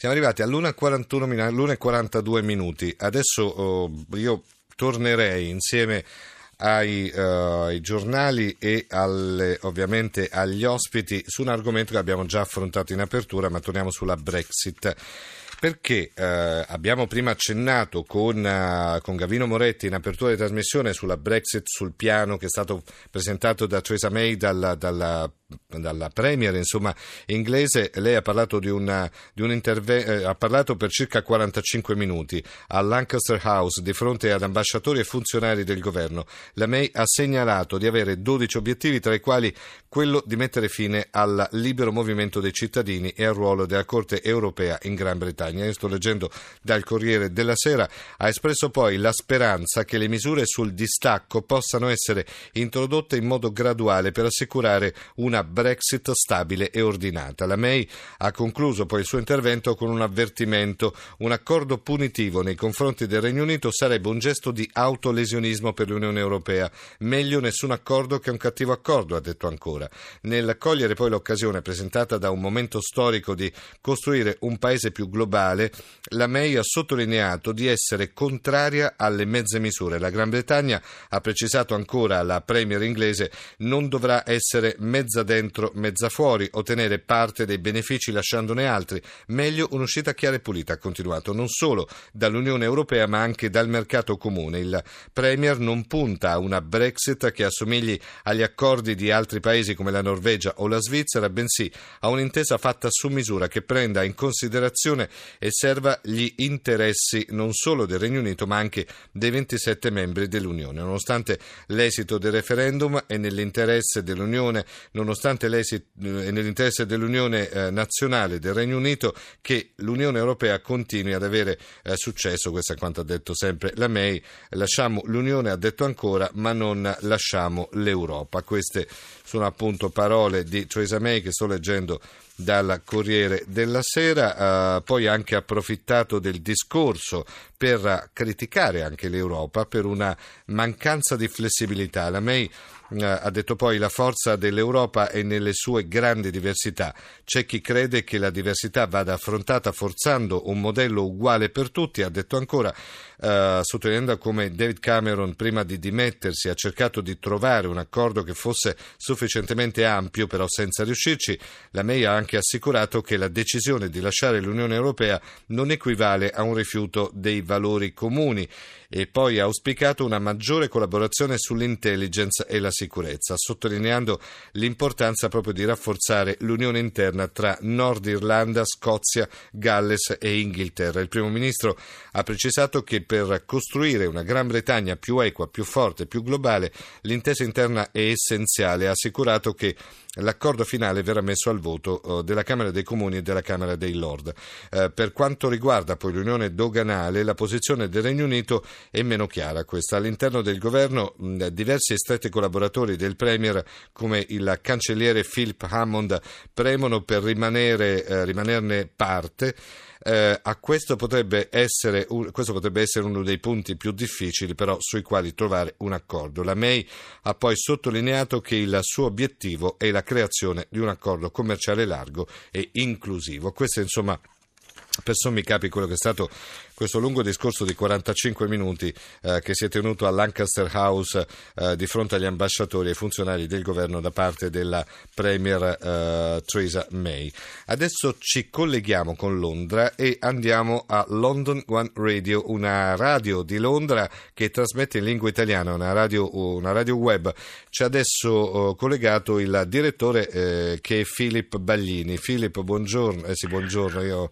Siamo arrivati all'1.41 all'1.42 minuti. Adesso oh, io tornerei insieme ai, uh, ai, giornali e alle, ovviamente agli ospiti su un argomento che abbiamo già affrontato in apertura, ma torniamo sulla Brexit perché eh, abbiamo prima accennato con, uh, con, Gavino Moretti in apertura di trasmissione sulla Brexit, sul piano che è stato presentato da Theresa May dalla, dalla dalla Premier insomma, inglese, lei ha parlato, di una, di interve- eh, ha parlato per circa 45 minuti a Lancaster House di fronte ad ambasciatori e funzionari del governo. La May ha segnalato di avere 12 obiettivi, tra i quali quello di mettere fine al libero movimento dei cittadini e al ruolo della Corte europea in Gran Bretagna. Io sto leggendo dal Corriere della Sera. Ha espresso poi la speranza che le misure sul distacco possano essere introdotte in modo graduale per assicurare una Brexit stabile e ordinata. La May ha concluso poi il suo intervento con un avvertimento. Un accordo punitivo nei confronti del Regno Unito sarebbe un gesto di autolesionismo per l'Unione Europea. Meglio nessun accordo che un cattivo accordo, ha detto ancora. Nel cogliere poi l'occasione presentata da un momento storico di costruire un paese più globale, la May ha sottolineato di essere contraria alle mezze misure. La Gran Bretagna, ha precisato ancora la Premier inglese, non dovrà essere mezza dentro, mezza fuori, ottenere parte dei benefici lasciandone altri. Meglio un'uscita chiara e pulita, ha continuato, non solo dall'Unione Europea ma anche dal mercato comune. Il Premier non punta a una Brexit che assomigli agli accordi di altri paesi come la Norvegia o la Svizzera, bensì a un'intesa fatta su misura che prenda in considerazione e serva gli interessi non solo del Regno Unito ma anche dei 27 membri dell'Unione. Nonostante l'esito del referendum è nell'interesse dell'Unione, nonostante nonostante l'esito è eh, nell'interesse dell'Unione eh, Nazionale del Regno Unito che l'Unione Europea continui ad avere eh, successo, questo è quanto ha detto sempre la May, lasciamo l'Unione, ha detto ancora, ma non lasciamo l'Europa. Queste sono appunto parole di Theresa May che sto leggendo dal Corriere della Sera, eh, poi anche approfittato del discorso per criticare anche l'Europa per una mancanza di flessibilità. La May eh, ha detto poi la forza dell'Europa è nelle sue grandi diversità. C'è chi crede che la diversità vada affrontata forzando un modello uguale per tutti, ha detto ancora, eh, sottolineando come David Cameron prima di dimettersi ha cercato di trovare un accordo che fosse sufficientemente ampio, però senza riuscirci. La May ha anche assicurato che la decisione di lasciare l'Unione Europea non equivale a un rifiuto dei valori comuni e poi ha auspicato una maggiore collaborazione sull'intelligence e la sicurezza, sottolineando l'importanza proprio di rafforzare l'unione interna tra Nord Irlanda, Scozia, Galles e Inghilterra. Il primo ministro ha precisato che per costruire una Gran Bretagna più equa, più forte, più globale, l'intesa interna è essenziale. Ha assicurato che l'accordo finale verrà messo al voto uh, della Camera dei Comuni e della Camera dei Lord. Uh, per quanto riguarda poi l'unione doganale, la posizione del Regno Unito è meno chiara. Questa. All'interno del governo mh, diversi stretti collaboratori del Premier, come il cancelliere Philip Hammond, premono per rimanere, uh, rimanerne parte. Eh, questo potrebbe, essere, questo potrebbe essere uno dei punti più difficili, però sui quali trovare un accordo. La May ha poi sottolineato che il suo obiettivo è la creazione di un accordo commerciale largo e inclusivo. Questo, insomma, per sommi capi quello che è stato questo lungo discorso di 45 minuti eh, che si è tenuto a Lancaster House eh, di fronte agli ambasciatori e funzionari del governo da parte della Premier eh, Theresa May. Adesso ci colleghiamo con Londra e andiamo a London One Radio, una radio di Londra che trasmette in lingua italiana, una radio, una radio web. C'è adesso eh, collegato il direttore eh, che è Filippo Baglini. Filippo, buongiorno. Eh sì, buongiorno. Io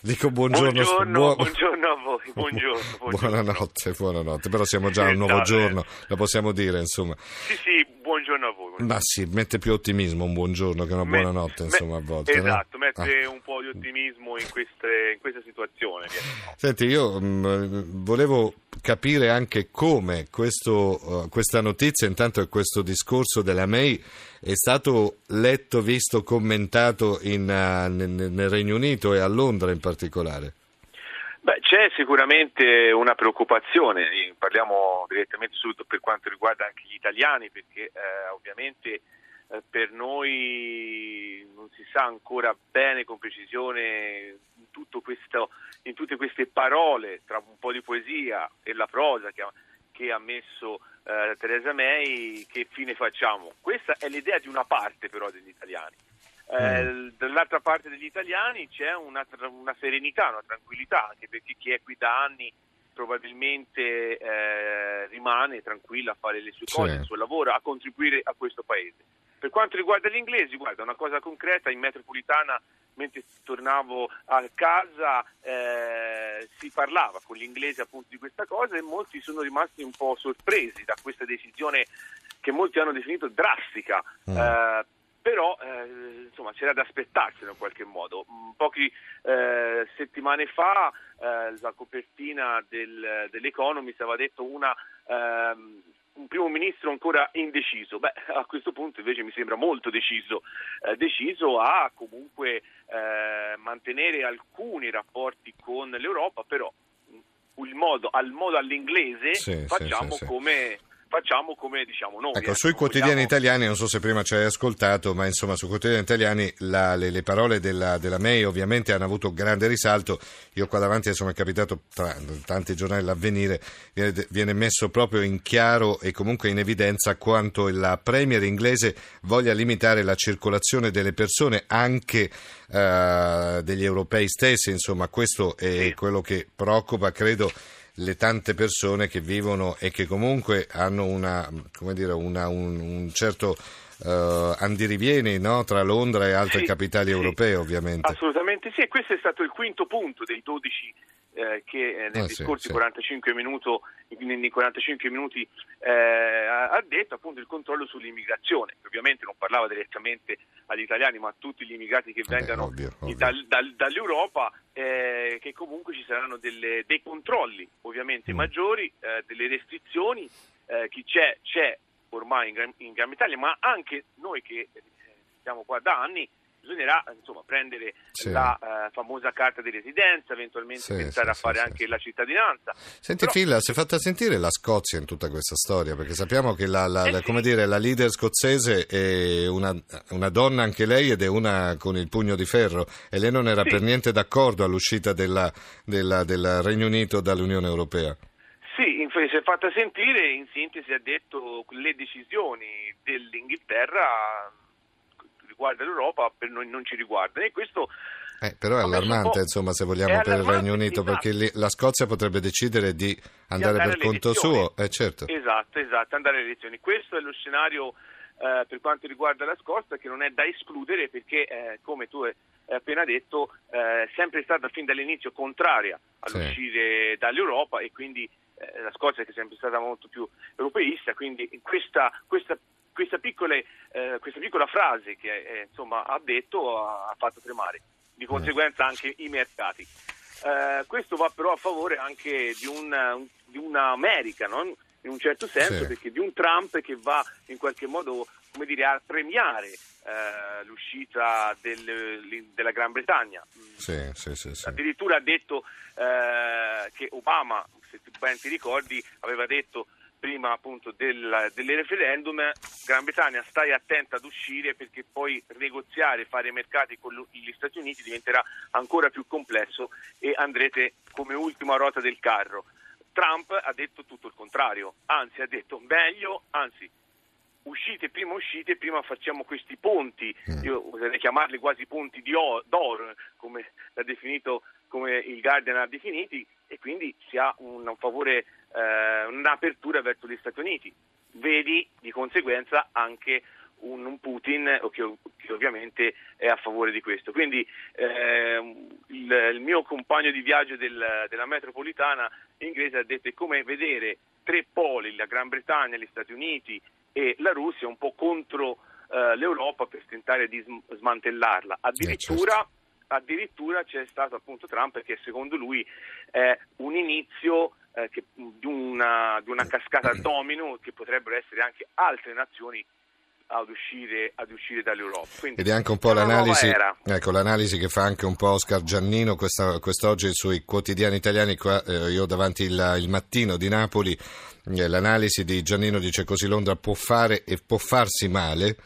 dico buongiorno. Buongiorno, buon... buongiorno a voi, buongiorno, buongiorno. Buonanotte, buonanotte, però siamo già a un nuovo giorno, lo possiamo dire, insomma. Sì, sì, buongiorno a voi. Ma sì, mette più ottimismo un buongiorno che una buonanotte, insomma, a volte. Esatto, no? mette ah. un po' di ottimismo in, queste, in questa situazione. Senti, io mh, mm, volevo capire anche come questo, uh, questa notizia, intanto è questo discorso della May, è stato letto, visto, commentato in, uh, nel, nel Regno Unito e a Londra in particolare. Beh, c'è sicuramente una preoccupazione, parliamo direttamente subito per quanto riguarda anche gli italiani, perché eh, ovviamente eh, per noi non si sa ancora bene con precisione questo, in, tutte queste parole, tra un po' di poesia e la prosa che ha, che ha messo eh, Teresa May, che fine facciamo? Questa è l'idea di una parte però degli italiani. Eh, mm. Dall'altra parte degli italiani c'è una, una, serenità, una tranquillità, anche perché chi è qui da anni probabilmente eh, rimane tranquillo a fare le sue cose, sì. il suo lavoro, a contribuire a questo paese. Per quanto riguarda gli inglesi, guarda, una cosa concreta, in metropolitana, mentre tornavo a casa, eh, si parlava con gli inglesi appunto di questa cosa e molti sono rimasti un po' sorpresi da questa decisione che molti hanno definito drastica. Mm. Eh, però eh, insomma c'era da aspettarselo in qualche modo. Mm, poche eh, settimane fa eh, la copertina del, dell'Economist aveva detto una, ehm, un primo ministro ancora indeciso. Beh, a questo punto invece mi sembra molto deciso, eh, deciso a comunque eh, mantenere alcuni rapporti con l'Europa, però mm, il modo, al modo all'inglese sì, facciamo sì, sì, come facciamo come diciamo noi. Ecco, eh, sui quotidiani vogliamo... italiani, non so se prima ci hai ascoltato, ma insomma sui quotidiani italiani la, le, le, parole della, della May ovviamente hanno avuto grande risalto. Io qua davanti mi è capitato tra tanti giornali l'avvenire, viene, viene messo proprio in chiaro e comunque in evidenza quanto la Premier inglese voglia limitare la circolazione delle persone anche uh, degli europei stessi, insomma questo è sì. quello che preoccupa, credo le tante persone che vivono e che comunque hanno una, dire, una, un, un, certo uh, andirivieni no? tra Londra e altre sì, capitali sì, europee ovviamente. Assolutamente sì, e questo è stato il quinto punto dei 12 eh, che eh, nei ah, discorsi sì, 45 sì. Minuti, nei 45 minuti eh, ha detto appunto il controllo sull'immigrazione, ovviamente non parlava direttamente agli italiani ma a tutti gli immigrati che eh, vengano ovvio. Dal, dal, dall'Europa, eh, che comunque ci saranno delle, dei controlli ovviamente mm. maggiori, eh, delle restrizioni, chi c'è c'è ormai in in Gran Italia, ma anche noi che siamo qua da anni bisognerà insomma, prendere sì. la uh, famosa carta di residenza, eventualmente sì, pensare sì, a fare anche la cittadinanza. Senti Però... Filla, si è fatta sentire la Scozia in tutta questa storia, perché sappiamo che la, la, eh la, dire, la leader scozzese è una, una, donna anche lei ed è una con il pugno di ferro e lei non era per niente d'accordo all'uscita della, della, del Regno Unito dall'Unione Europea. Sì, si è fatta sentire, in sintesi ha detto che le decisioni dell'Inghilterra riguarda l'Europa per noi non ci riguarda e questo eh, però è allarmante, insomma, se vogliamo, per il Regno Unito, perché lì, la Scozia potrebbe decidere di andare, di andare per conto elezioni. suo. Eh, certo. Esatto, esatto, andare alle elezioni. Questo è lo scenario eh, per quanto riguarda la Scozia che non è da escludere perché, eh, come tu hai appena detto, eh, è sempre stata fin dall'inizio contraria all'uscire sì. dall'Europa e quindi la Scozia che è sempre stata molto più europeista, quindi questa, questa questa, piccole, eh, questa piccola frase che eh, insomma, ha detto ha, fatto tremare, di conseguenza anche i mercati. Eh, questo va però a favore anche di, un, di un'America, no? in un certo senso, sì. perché di un Trump che va in qualche modo come dire, a premiare eh, l'uscita del, della Gran Bretagna. Sì, sì, Addirittura ha detto eh, che Obama, se ben ti ricordi, aveva detto prima appunto del, del, referendum, Gran Bretagna stai attenta ad uscire perché poi negoziare, fare mercati con gli Stati Uniti diventerà ancora più complesso e andrete come ultima ruota del carro. Trump ha detto tutto il contrario, anzi ha detto meglio, anzi uscite, prima uscite, prima facciamo questi ponti, mm. io oserei chiamarli quasi ponti di d'oro, come l'ha definito, come il Guardian ha definiti, e quindi si ha un, un favore eh, un'apertura verso gli Stati Uniti. Vedi di conseguenza anche un, un Putin che, che, ovviamente è a favore di questo. Quindi eh, il, il, mio compagno di viaggio del, della metropolitana inglese ha detto come vedere tre poli, la Gran Bretagna, gli Stati Uniti e la Russia, un po' contro eh, l'Europa per tentare di sm- smantellarla. Addirittura, certo. Addirittura c'è stato appunto Trump che secondo lui è un inizio eh, che, di, una, di, una, cascata domino che potrebbero essere anche altre nazioni ad uscire, ad uscire dall'Europa. Quindi, Ed è anche un po' l'analisi, ecco, l'analisi, che fa anche un po' Oscar Giannino questa, quest'oggi sui quotidiani italiani, qua, eh, io davanti il, il mattino di Napoli, eh, l'analisi di Giannino dice così Londra può fare e può farsi male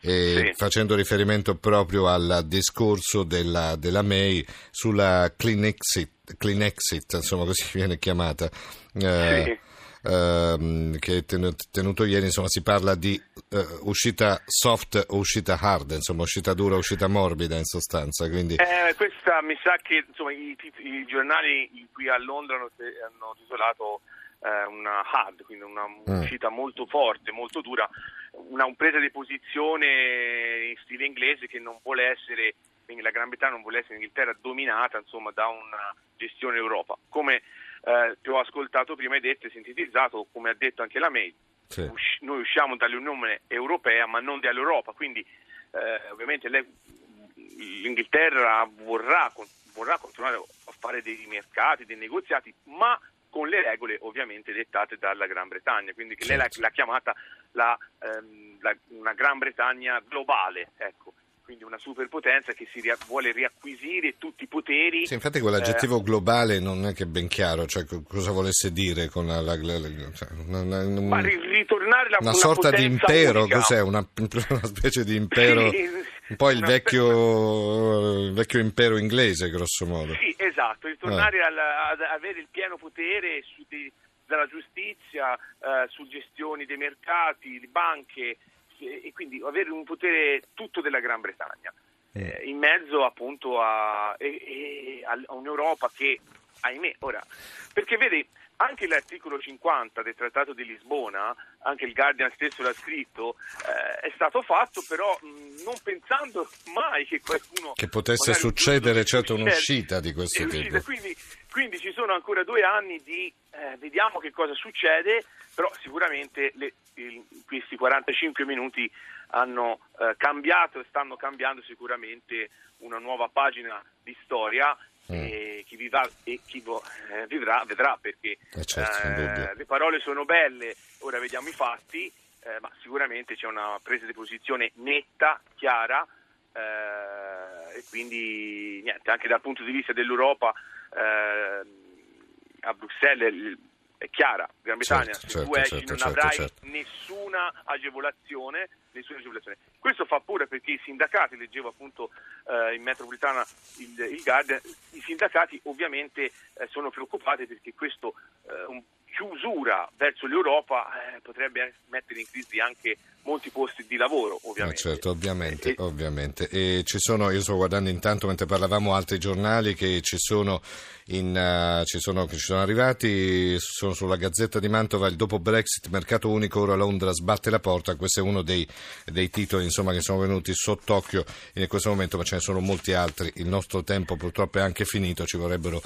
sì. facendo riferimento proprio al discorso della, della May sulla clean exit, clean exit, insomma così viene chiamata. Eh, sì ehm, che è tenuto, tenuto, ieri, insomma, si parla di eh, uscita soft o uscita hard, insomma, uscita dura o uscita morbida in sostanza. Quindi... Eh, questa mi sa che insomma, i, i, giornali qui a Londra hanno, hanno titolato eh, una hard, quindi una mm. uscita molto forte, molto dura, una un presa di posizione in stile inglese che non vuole essere quindi la Gran Bretagna non vuole essere Inghilterra dominata insomma, da una gestione Europa. Come eh, ti ho ascoltato prima e detto e sintetizzato, come ha detto anche la May, sì. us- noi usciamo dall'Unione Europea ma non dall'Europa, quindi eh, ovviamente lei, l'Inghilterra vorrà, vorrà continuare a fare dei mercati, dei negoziati, ma con le regole ovviamente dettate dalla Gran Bretagna, quindi certo. lei l'ha, l'ha chiamata la, ehm, la, una Gran Bretagna globale. Ecco quindi una superpotenza che si ria- vuole riacquisire tutti i poteri. Sì, infatti quell'aggettivo eh, globale non è che ben chiaro, cioè cosa volesse dire con la... la, la, la cioè, una, una, ma ritornare la, una, una sorta di impero, unica. cos'è? Una, una, specie di impero, sì, un po' il vecchio, il vecchio, impero inglese, grosso modo. Sì, esatto, ritornare eh. ad avere il pieno potere su di, dalla giustizia, eh, su gestioni dei mercati, di banche, e quindi avere un potere tutto della Gran Bretagna, eh, in mezzo appunto a, e, a un'Europa che, ahimè, ora, perché vedi, anche l'articolo 50 del Trattato di Lisbona, anche il Guardian stesso l'ha scritto, eh, è stato fatto però mh, non pensando mai che qualcuno... Che potesse succedere certo un'uscita di questo tipo. Quindi, quindi, ci sono ancora due anni di... Eh, vediamo che cosa succede, però sicuramente le, il, questi 45 minuti hanno eh, cambiato e stanno cambiando sicuramente una nuova pagina di storia. E chi vivrà, e chi vo, eh, vivrà vedrà perché eh certo, eh, le parole sono belle, ora vediamo i fatti, eh, ma sicuramente c'è una presa di posizione netta, chiara eh, e quindi niente, anche dal punto di vista dell'Europa a Bruxelles è chiara, Gran Bretagna, certo, se certo, tu esci certo, non certo, avrai certo. nessuna agevolazione, nessuna agevolazione. Questo fa pure perché i sindacati, leggevo appunto eh, in metropolitana il, il Guardian, i sindacati ovviamente eh, sono preoccupati perché questo eh, un chiusura verso l'Europa eh, potrebbe mettere in crisi anche molti posti di lavoro, ovviamente. Eh certo, ovviamente, e, ovviamente. E ci sono, io sto guardando intanto mentre parlavamo altri giornali che ci sono, in, uh, ci sono, che ci sono arrivati, sono sulla Gazzetta di Mantova, il dopo Brexit, mercato unico, ora Londra sbatte la porta, questo è uno dei, dei titoli insomma, che sono venuti sott'occhio in questo momento, ma ce ne sono molti altri. Il nostro tempo purtroppo è anche finito, ci vorrebbero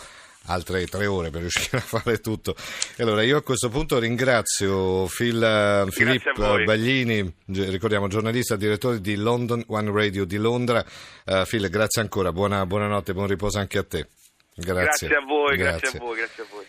altre tre ore per riuscire a fare tutto. allora io a questo punto ringrazio Phil, Filippo Baglini, ricordiamo giornalista, direttore di London One Radio di Londra. Uh, Phil, grazie ancora, buona, buonanotte, buon riposo anche a te. Grazie. Grazie a voi, grazie, grazie a voi, grazie a voi.